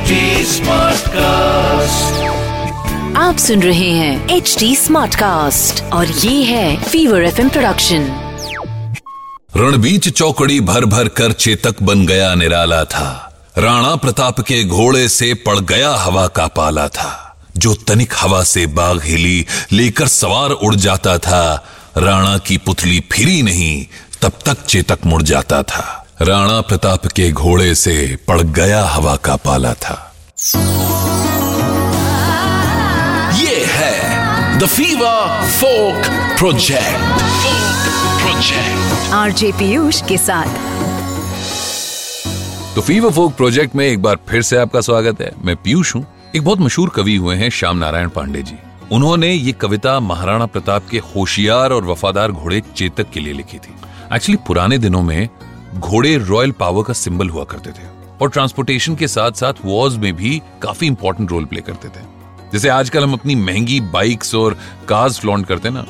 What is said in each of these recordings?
HD Smartcast. आप सुन रहे हैं एच डी स्मार्ट कास्ट और ये है फीवर एफ़ प्रोडक्शन रणबीच चौकड़ी भर भर कर चेतक बन गया निराला था। राणा प्रताप के घोड़े से पड़ गया हवा का पाला था। जो तनिक हवा से बाघ हिली लेकर सवार उड़ जाता था। राणा की पुतली फिरी नहीं तब तक चेतक मुड़ जाता था। राणा प्रताप के घोड़े से पड़ गया हवा का पाला था। ये है the fever folk project project RJ Piyush के साथ। तो फीवर फोक प्रोजेक्ट में एक बार फिर से आपका स्वागत है। मैं पीयूष हूँ। एक बहुत मशहूर कवि हुए हैं श्याम नारायण पांडे जी। उन्होंने ये कविता महाराणा प्रताप के होशियार और वफादार घोड़े चेतक के लिए लिखी थी। एक्चुअली पुराने दिनों में घोड़े रॉयल पावर का सिंबल हुआ करते थे और ट्रांसपोर्टेशन के साथ साथ वॉर्स में भी काफ़ी इंपॉर्टेंट रोल प्ले करते थे। जैसे आजकल हम अपनी महँगी बाइक्स और कार्स फ्लॉन्ट करते ना,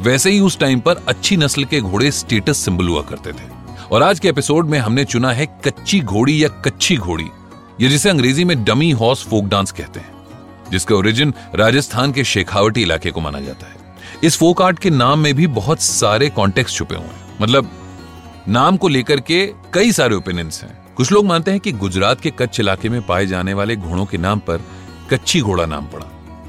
वैसे ही उस टाइम पर अच्छी नस्ल के घोड़े स्टेटस सिंबल हुआ करते थे। और आज के एपिसोड में हमने चुना है कच्ची घोड़ी या कच्ची घोड़ी, ये जिसे अंग्रेज़ी में डमी हॉर्स फोक डांस कहते हैं, जिसका ओरिजिन राजस्थान के शेखावटी इलाके को माना जाता है। इस फोक आर्ट के नाम में भी बहुत सारे कॉन्टेक्स्ट छुपे हुए हैं। मतलब नाम को लेकर के कई सारे ओपिनियंस हैं। कुछ लोग मानते हैं कि गुजरात के कच्छ इलाके में पाए जाने वाले घोड़ों के नाम पर कच्ची घोड़ा नाम पड़ा।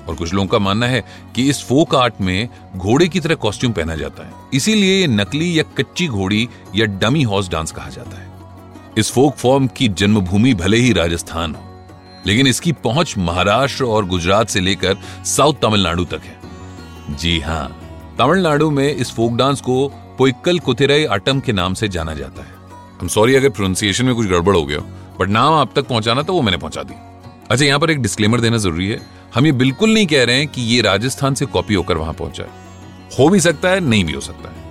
और कुछ लोगों का मानना है कि इस फोक आर्ट में घोड़े की तरह कॉस्ट्यूम पहना जाता है। इसीलिए ये नकली या कच्ची घोड़ी या डमी हॉर्स डांस कहा जाता है। इस फोक फॉर्म की जन्मभूमि भले ही राजस्थान हो, लेकिन इसकी पहुँच महाराष्ट्र और गुजरात से लेकर साउथ तमिलनाडु तक है। जी हाँ तमिलनाडु में इस फोक डांस को पोइक्कल कुतिरई अटम के नाम से जाना जाता है। हम सॉरी अगर प्रोनाउंसिएशन में कुछ गड़बड़ हो गया बट नाम आप तक पहुंचाना था वो मैंने पहुँचा दी। अच्छा यहाँ पर एक डिस्क्लेमर देना ज़रूरी है। हम ये बिल्कुल नहीं कह रहे हैं कि ये राजस्थान से कॉपी होकर वहाँ पहुँचा है। हो भी सकता है, नहीं भी हो सकता है।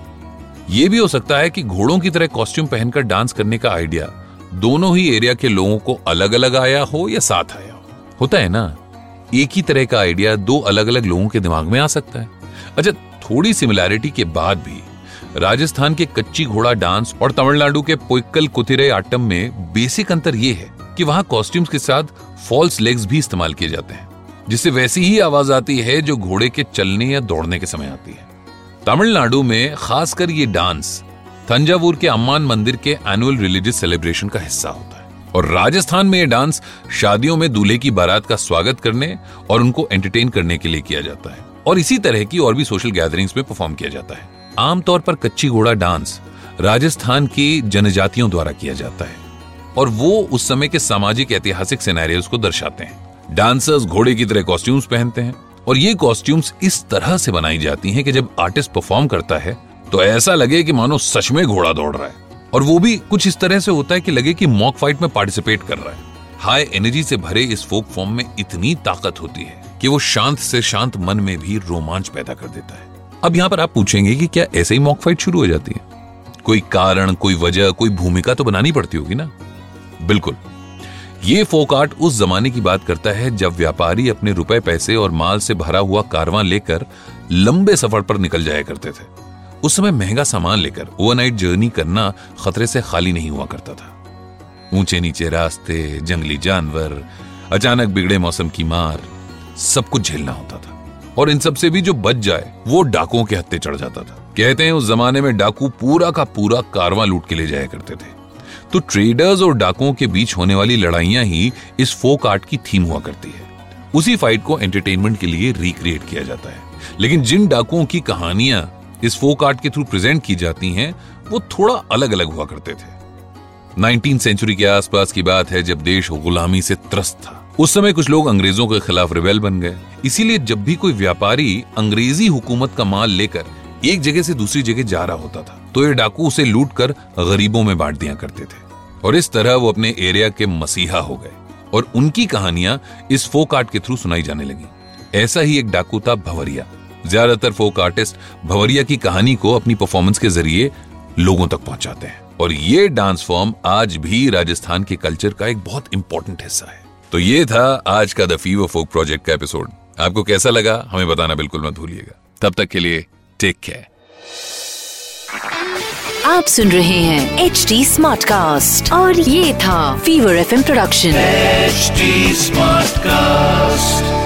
ये भी हो सकता है कि घोड़ों की तरह कॉस्ट्यूम पहनकर डांस करने का आइडिया दोनों ही एरिया के लोगों को अलग अलग आया हो या साथ आया हो। होता है ना? एक ही तरह का आइडिया दो अलग अलग लोगों के दिमाग में आ सकता है। अच्छा थोड़ी सिमिलैरिटी के बाद भी राजस्थान के कच्ची घोड़ा डांस और तमिलनाडु के पोइक्कल कुतिरे आटम में बेसिक अंतर यह है कि वहाँ कॉस्ट्यूम्स के साथ फॉल्स लेग्स भी इस्तेमाल किए जाते हैं, जिससे वैसी ही आवाज़ आती है जो घोड़े के चलने या दौड़ने के समय आती है। तमिलनाडु में खासकर ये डांस थंजावुर के अम्मान मंदिर के एनुअल रिलीजियस सेलिब्रेशन का हिस्सा होता है। और राजस्थान में ये डांस शादियों में दूल्हे की बारात का स्वागत करने और उनको एंटरटेन करने के लिए किया जाता है। और इसी तरह की और भी सोशल गैदरिंग्स में परफॉर्म किया जाता है। आमतौर पर कच्ची घोड़ा डांस राजस्थान की जनजातियों द्वारा किया जाता है और वो उस समय के सामाजिक ऐतिहासिक सिनेरियोस को दर्शाते हैं। डांसर्स घोड़े की तरह कॉस्ट्यूम्स पहनते हैं और ये कॉस्ट्यूम्स इस तरह से बनाई जाती हैं कि जब आर्टिस्ट परफॉर्म करता है तो ऐसा लगे कि मानो सच में घोड़ा दौड़ रहा है। और वो भी कुछ इस तरह से होता है कि लगे कि मॉक फाइट में पार्टिसिपेट कर रहा है। हाई एनर्जी से भरे इस फोक फॉर्म में इतनी ताकत होती है कि वो शांत से शांत मन में भी रोमांच पैदा कर देता है। अब यहाँ पर आप पूछेंगे कि क्या ऐसे ही मॉक फाइट शुरू हो जाती है? कोई कारण, कोई वजह, कोई भूमिका तो बनानी पड़ती होगी ना? बिल्कुल। ये फोक आर्ट उस जमाने की बात करता है जब व्यापारी अपने रुपए, पैसे और माल से भरा हुआ कारवां लेकर लंबे सफ़र पर निकल जाया करते थे। उस समय महँगा सामान लेकर ओवरनाइट जर्नी करना खतरे से खाली नहीं हुआ करता था। ऊँचे नीचे रास्ते, जंगली जानवर, अचानक बिगड़े मौसम की मार, सब कुछ झेलना होता था। और इन सबसे भी जो बच जाए, वो डाकुओं के हत्ते चढ़ जाता था। कहते हैं, उस जमाने में डाकू पूरा का पूरा कारवां लूट के ले जाया करते थे। तो ट्रेडर्स और डाकुओं के बीच होने वाली लड़ाइयाँ ही इस फोक आर्ट की थीम हुआ करती है। उसी फाइट को एंटरटेनमेंट के लिए रिक्रिएट किया जाता है। लेकिन जिन डाकुओं की कहानियाँ इस फोक आर्ट के थ्रू प्रेजेंट की जाती हैं, वो थोड़ा अलग अलग हुआ करते थे। नाइनटीन सेंचुरी के आसपास की बात है, जब देश गुलामी से त्रस्त था। उस समय कुछ लोग अंग्रेज़ों के खिलाफ रिबेल बन गए। इसीलिए जब भी कोई व्यापारी अंग्रेज़ी हुकूमत का माल लेकर एक जगह से दूसरी जगह जा रहा होता था तो ये डाकू उसे लूट कर गरीबों में बांट दिया करते थे। और इस तरह वो अपने एरिया के मसीहा हो गए और उनकी कहानियाँ इस फोक आर्ट के थ्रू सुनाई जाने लगी। ऐसा ही एक डाकू था भवरिया। ज़्यादातर फोक आर्टिस्ट भवरिया की कहानी को अपनी परफॉर्मेंस के ज़रिए लोगों तक पहुंचाते हैं। और ये डांस फॉर्म आज भी राजस्थान के कल्चर का एक बहुत इंपॉर्टेंट हिस्सा है। तो ये था आज का द फीवर फोक प्रोजेक्ट का एपिसोड आपको कैसा लगा हमें बताना बिल्कुल मत भूलिएगा। तब तक के लिए टेक केयर आप सुन रहे हैं एच डी स्मार्ट कास्ट और ये था fever F production H smart Smartcast.